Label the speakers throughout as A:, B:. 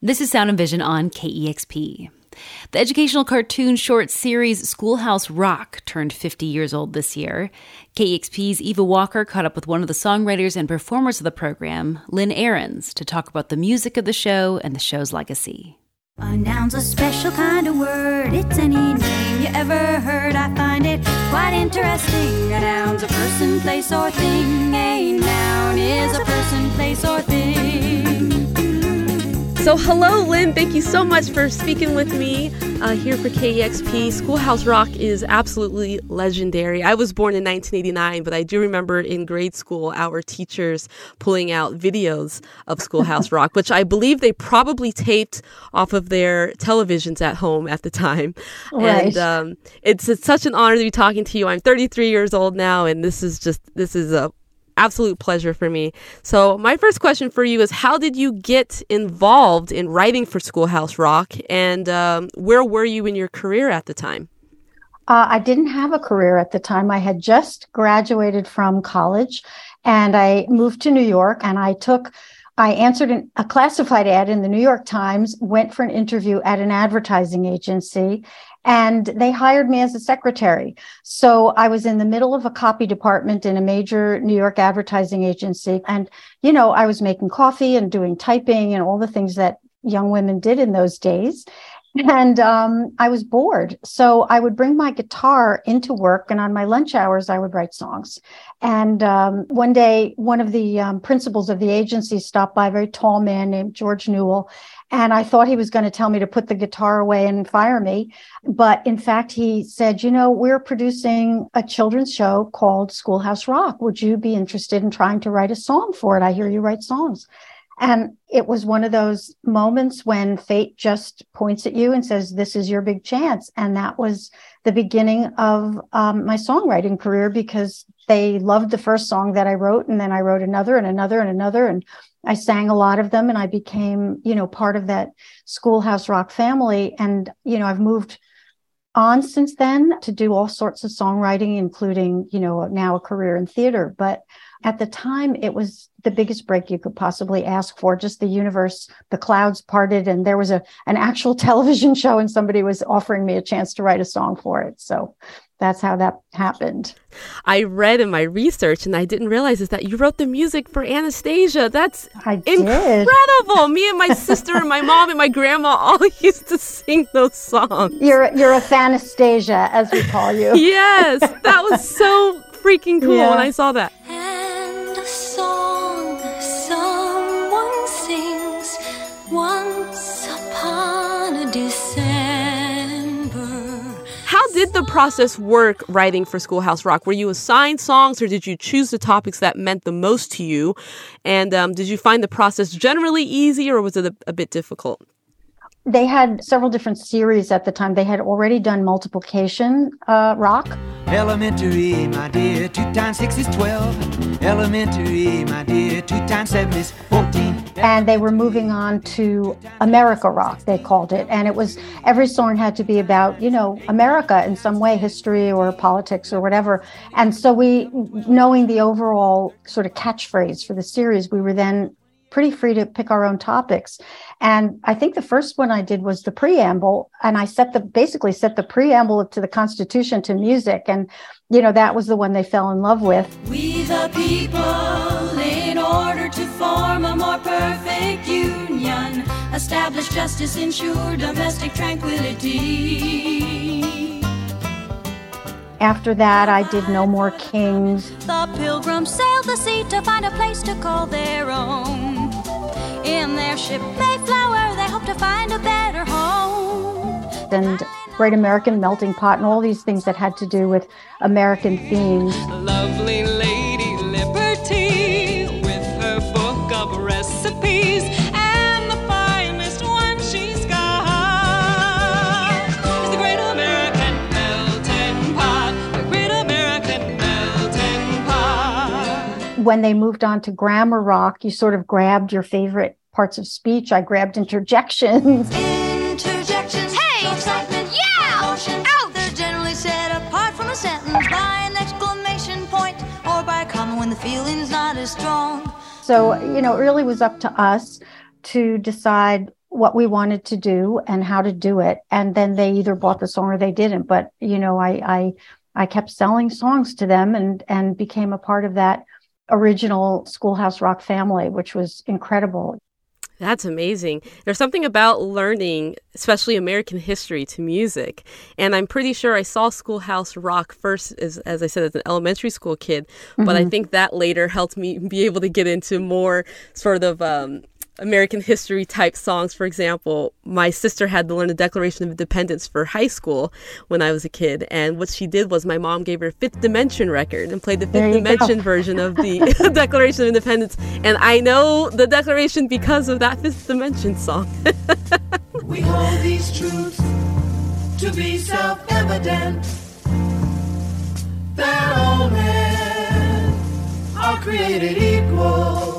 A: This is Sound and Vision on KEXP. The educational cartoon short series Schoolhouse Rock turned 50 years old this year. KEXP's Eva Walker caught up with one of the songwriters and performers of the program, Lynn Ahrens, to talk about the music of the show and the show's legacy.
B: A noun's a special kind of word. It's any name you ever heard. I find it quite interesting. A noun's a person, place, or thing. A noun is a person, place, or thing.
C: So, hello, Lynn. Thank you so much for speaking with me uh, here for KEXP. Schoolhouse Rock is absolutely legendary. I was born in 1989, but I do remember in grade school our teachers pulling out videos of Schoolhouse Rock, which I believe they probably taped off of their televisions at home at the time.
D: Right.
C: And um, it's, it's such an honor to be talking to you. I'm 33 years old now, and this is just this is a absolute pleasure for me. So, my first question for you is How did you get involved in writing for Schoolhouse Rock, and um, where were you in your career at the time?
D: Uh, I didn't have a career at the time. I had just graduated from college and I moved to New York and I took, I answered an, a classified ad in the New York Times, went for an interview at an advertising agency, and they hired me as a secretary. So I was in the middle of a copy department in a major New York advertising agency. And, you know, I was making coffee and doing typing and all the things that young women did in those days. And um, I was bored. So I would bring my guitar into work, and on my lunch hours, I would write songs. And um, one day, one of the um, principals of the agency stopped by, a very tall man named George Newell. And I thought he was going to tell me to put the guitar away and fire me. But in fact, he said, You know, we're producing a children's show called Schoolhouse Rock. Would you be interested in trying to write a song for it? I hear you write songs. And it was one of those moments when fate just points at you and says, This is your big chance. And that was the beginning of um, my songwriting career because they loved the first song that I wrote. And then I wrote another and another and another. And I sang a lot of them and I became, you know, part of that schoolhouse rock family. And, you know, I've moved on since then to do all sorts of songwriting, including, you know, now a career in theater. But at the time, it was the biggest break you could possibly ask for. Just the universe, the clouds parted, and there was a an actual television show, and somebody was offering me a chance to write a song for it. So that's how that happened.
C: I read in my research, and I didn't realize is that you wrote the music for Anastasia. That's incredible. Me and my sister and my mom and my grandma all used to sing those songs.
D: You're you're a Fanastasia, as we call you.
C: yes, that was so freaking cool
D: Yeah.
C: when I saw that. Process work writing for Schoolhouse Rock? Were you assigned songs or did you choose the topics that meant the most to you? And um, did you find the process generally easy or was it a, a bit difficult?
D: They had several different series at the time. They had already done multiplication uh, rock.
E: Elementary, my dear, two times six is twelve. Elementary, my dear, two times seven is fourteen.
D: and they were moving on to America Rock, they called it. And it was every song had to be about, you know, America in some way, history or politics or whatever. And so we, knowing the overall sort of catchphrase for the series, we were then pretty free to pick our own topics. And I think the first one I did was the preamble, and I set the basically set the preamble to the Constitution to music. And, you know, that was the one they fell in love with.
B: We the people, in order to form a more perfect union, establish justice, ensure domestic tranquility.
D: After that, I did No More Kings.
B: The pilgrims sailed the sea to find a place to call their own. In their ship Mayflower, they hope to find a better home.
D: and Great American Melting Pot and all these things that had to do with American themes.
F: lovely lady Liberty with her book of recipes and the finest one she's got is the Great American Melting Pot, the Great American Melting Pot.
D: When they moved on to grammar rock, you sort of grabbed your favorite parts of speech. I grabbed interjections.
B: Interjections. Hey! Excitement. Yeah! Emotion. Out! They're generally set apart from a sentence by an exclamation point or by a comma when the feeling's not as strong.
D: So, you know, it really was up to us to decide what we wanted to do and how to do it. And then they either bought the song or they didn't. But, you know, I, I, I kept selling songs to them and, and became a part of that original Schoolhouse Rock family, which was incredible.
C: That's amazing. There's something about learning, especially American history, to music. And I'm pretty sure I saw Schoolhouse Rock first, as, as I said, as an elementary school kid. But mm-hmm. I think that later helped me be able to get into more sort of um, American history type songs. For example, my sister had to learn the Declaration of Independence for high school when I was a kid. And what she did was my mom gave her Fifth Dimension record and played the Fifth Dimension go. version of the Declaration of Independence. And I know the Declaration because of that Fifth Dimension song.
G: we hold these truths to be self evident that all men are created equal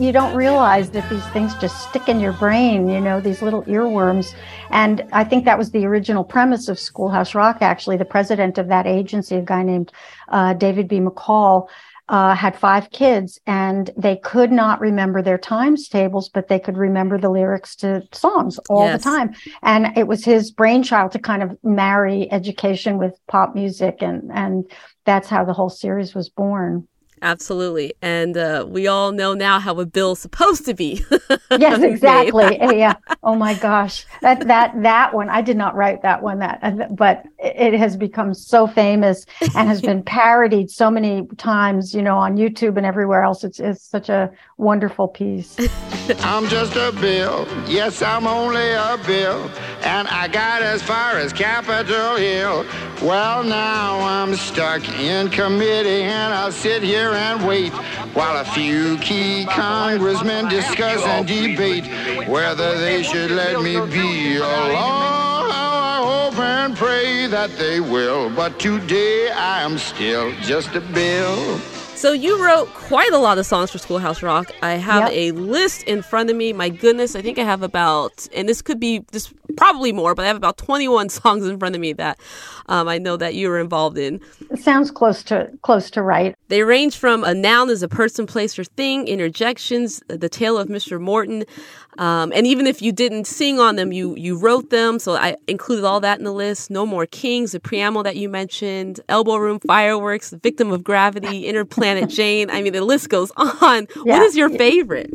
D: you don't realize that these things just stick in your brain, you know, these little earworms. And I think that was the original premise of Schoolhouse Rock, actually. The president of that agency, a guy named uh, David B. McCall, uh, had five kids and they could not remember their times tables, but they could remember the lyrics to songs all yes. the time. And it was his brainchild to kind of marry education with pop music. And, and that's how the whole series was born.
C: Absolutely. And uh, we all know now how a bill's supposed to be.
D: yes, exactly. yeah. Oh my gosh. That that that one I did not write that one that but it has become so famous and has been parodied so many times, you know, on YouTube and everywhere else. It's it's such a wonderful piece.
H: I'm just a bill. Yes, I'm only a bill. And I got as far as Capitol Hill. Well, now I'm stuck in committee and I'll sit here and wait while a few key congressmen discuss and debate whether they should let me be alone. Oh, I hope and pray that they will, but today I am still just a bill.
C: So you wrote quite a lot of songs for Schoolhouse Rock. I have yep. a list in front of me. My goodness, I think I have about, and this could be this probably more, but I have about 21 songs in front of me that um, I know that you were involved in.
D: It sounds close to close to right.
C: They range from a noun as a person, place, or thing, interjections, the tale of Mr. Morton, um, and even if you didn't sing on them, you you wrote them. So I included all that in the list. No More Kings, the preamble that you mentioned, Elbow Room Fireworks, Victim of Gravity, Interplanet Janet. I mean, the list goes on. Yeah. What is your favorite?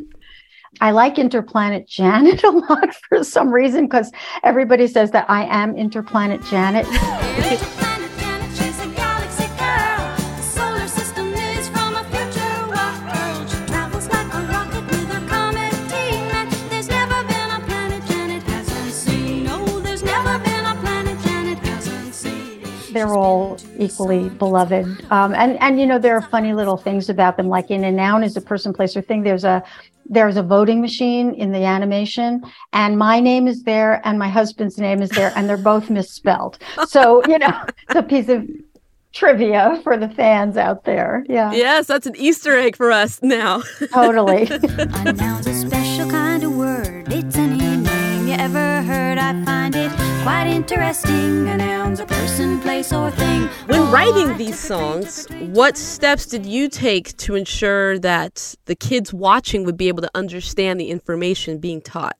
D: I like Interplanet Janet a lot for some reason because everybody says that I am Interplanet Janet. they're all equally beloved. Um, and and you know there are funny little things about them. Like in a noun is a person, place, or thing. There's a there's a voting machine in the animation, and my name is there, and my husband's name is there, and they're both misspelled. So you know it's a piece of trivia for the fans out there. Yeah.
C: Yes, that's an Easter egg for us now.
D: totally.
B: a noun's a special kind of word. It's any name you ever heard. I find it quite interesting. A noun's a person, place, or thing.
C: When writing these songs, what steps did you take to ensure that the kids watching would be able to understand the information being taught?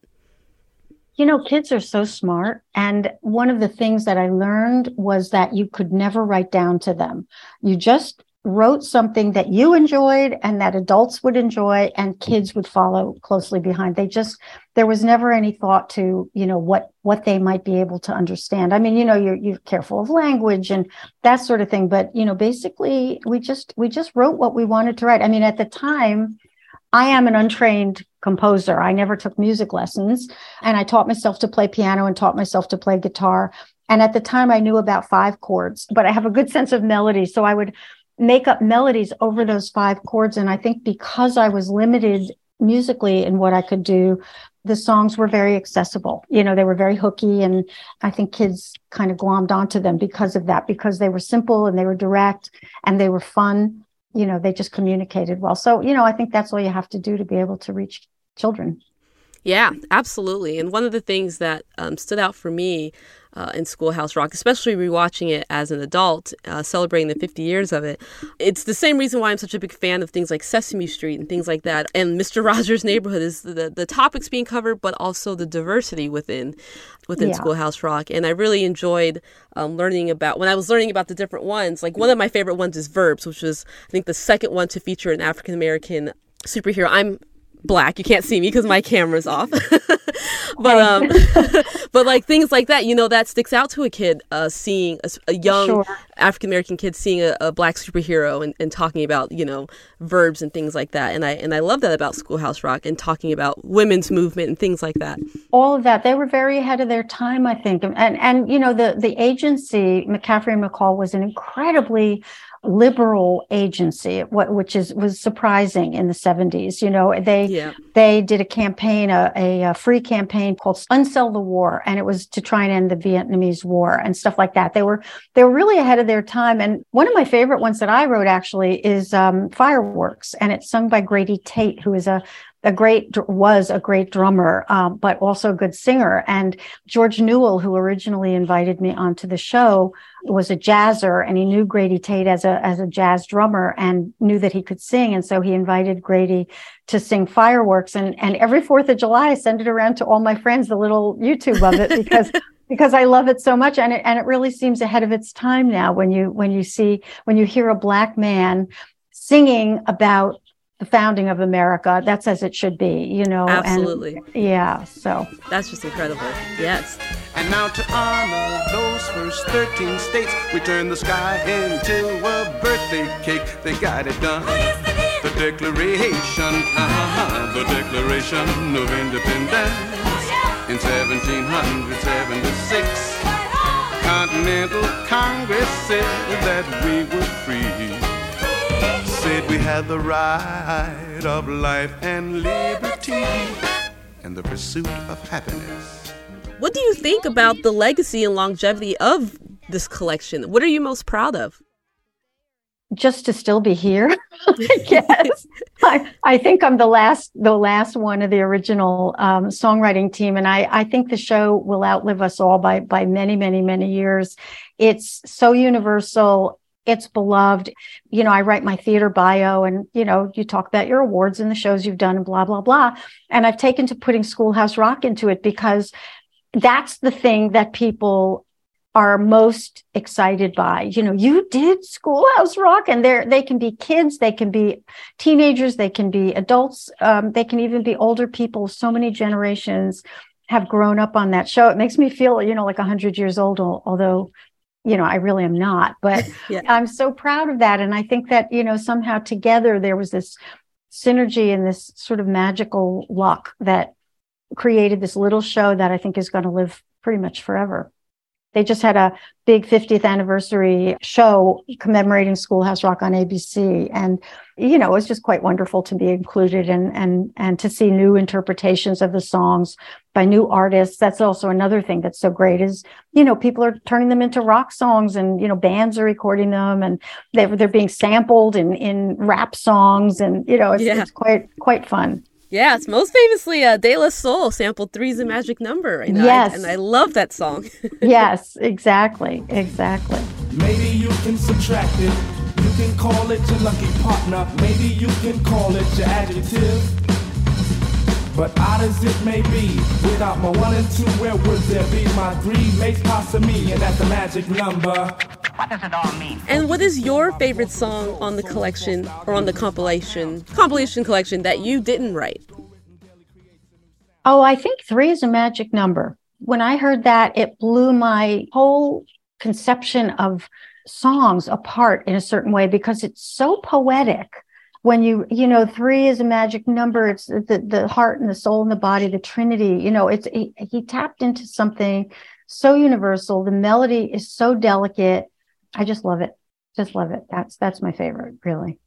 D: You know, kids are so smart. And one of the things that I learned was that you could never write down to them. You just wrote something that you enjoyed and that adults would enjoy and kids would follow closely behind. They just there was never any thought to you know what what they might be able to understand. I mean you know you're you're careful of language and that sort of thing but you know basically we just we just wrote what we wanted to write. I mean at the time i am an untrained composer. I never took music lessons and i taught myself to play piano and taught myself to play guitar. And at the time i knew about five chords but i have a good sense of melody. So i would make up melodies over those five chords. And I think because I was limited musically in what I could do, the songs were very accessible. You know, they were very hooky. And I think kids kind of glommed onto them because of that, because they were simple and they were direct and they were fun. You know, they just communicated well. So, you know, I think that's all you have to do to be able to reach children.
C: Yeah, absolutely. And one of the things that um, stood out for me uh, in Schoolhouse Rock, especially rewatching it as an adult, uh, celebrating the 50 years of it. It's the same reason why I'm such a big fan of things like Sesame Street and things like that. And Mr. Rogers' Neighborhood is the, the topics being covered, but also the diversity within within
D: Yeah.
C: Schoolhouse Rock. And I really enjoyed um, learning about when I was learning about the different ones. Like one of my favorite ones is Verbs, which was I think the second one to feature an African American superhero. I'm black. You can't see me because my camera's off. but um, but like things like that, you know, that sticks out to a kid uh, seeing a young
D: Sure.
C: African American kid seeing a, a black superhero and, and talking about you know verbs and things like that. And I and I love that about Schoolhouse Rock and talking about women's movement and things like that.
D: all of that they were very ahead of their time i think and and you know the the agency mccaffrey and mccall was an incredibly liberal agency what which is was surprising in the 70s you know they
C: Yeah.
D: they did a campaign a, a, a free campaign called unsell the war and it was to try and end the vietnamese war and stuff like that they were they were really ahead of their time and one of my favorite ones that i wrote actually is um, fireworks and it's sung by grady tate who is a a great was a great drummer, um, but also a good singer. And George Newell, who originally invited me onto the show, was a jazzer, and he knew Grady Tate as a as a jazz drummer and knew that he could sing. And so he invited Grady to sing fireworks. And and every Fourth of July, I send it around to all my friends, the little YouTube of it, because. Because I love it so much, and it and it really seems ahead of its time now. When you when you see when you hear a black man singing about the founding of America. That's as it should be, you know. and-
C: Absolutely.
D: yeah. So
C: That's just incredible. Yes.
I: And now to honor those first 13 states, we turn the sky into a birthday cake. They got it done. The Declaration, uh-huh, the Declaration of Independence in 1776. Continental Congress said that we were free. Said we had the right of life and liberty and the pursuit of happiness.
C: What do you think about the legacy and longevity of this collection? What are you most proud of?
D: just to still be here, I guess. I, I think I'm the last the last one of the original um, songwriting team, and I I think the show will outlive us all by by many many many years. It's so universal. It's beloved. You know, I write my theater bio and, you know, you talk about your awards and the shows you've done and blah, blah, blah. And I've taken to putting Schoolhouse Rock into it because that's the thing that people are most excited by. You know, you did Schoolhouse Rock and they're, they can be kids, they can be teenagers, they can be adults, um, they can even be older people. So many generations have grown up on that show. It makes me feel, you know, like 100 years old, although you know, I really am not, but
C: Yeah.
D: I'm so proud of that. And I think that, you know, somehow together there was this synergy and this sort of magical luck that created this little show that I think is going to live pretty much forever. They just had a big 50th anniversary show commemorating Schoolhouse Rock on ABC. And, you know, it was just quite wonderful to be included and, and, and to see new interpretations of the songs by new artists. That's also another thing that's so great is, you know, people are turning them into rock songs and, you know, bands are recording them and they're, they're being sampled in, in rap songs. And, you know, it's,
C: Yeah.
D: it's quite, quite fun.
C: Yeah, it's most famously uh, De La Soul sampled Three's a Magic Number. You know, I-
D: Yes.
C: and I love that song.
D: yes, exactly. Exactly.
J: Maybe you can subtract it. You can call it your lucky partner. Maybe you can call it your adjective. But odd as it may be, without my one and two, where would there be my three makes possible me, and that's the magic number.
C: And what is your favorite song on the collection or on the compilation compilation collection that you didn't write?
D: Oh, I think three is a magic number. When I heard that, it blew my whole conception of songs apart in a certain way because it's so poetic. When you, you know, three is a magic number. It's the, the heart and the soul and the body, the Trinity. You know, it's he, he tapped into something so universal. The melody is so delicate. I just love it. Just love it. That's that's my favorite, really.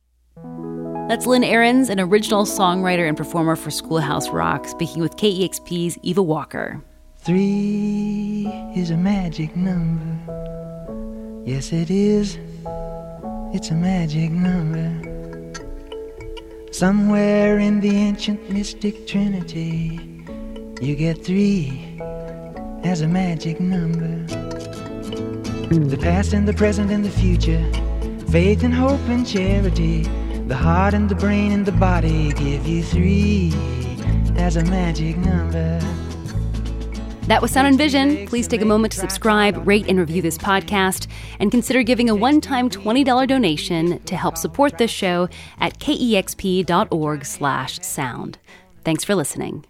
A: That's Lynn Ahrens, an original songwriter and performer for Schoolhouse Rock, speaking with KEXP's Eva Walker.
E: Three is a magic number. Yes, it is. It's a magic number. Somewhere in the ancient mystic trinity, you get three There's a magic number. The past and the present and the future. Faith and hope and charity. The heart and the brain and the body give you three. There's a magic number.
A: That was Sound and Vision. Please take a moment to subscribe, rate, and review this podcast, and consider giving a one-time $20 donation to help support this show at kexp.org slash sound. Thanks for listening.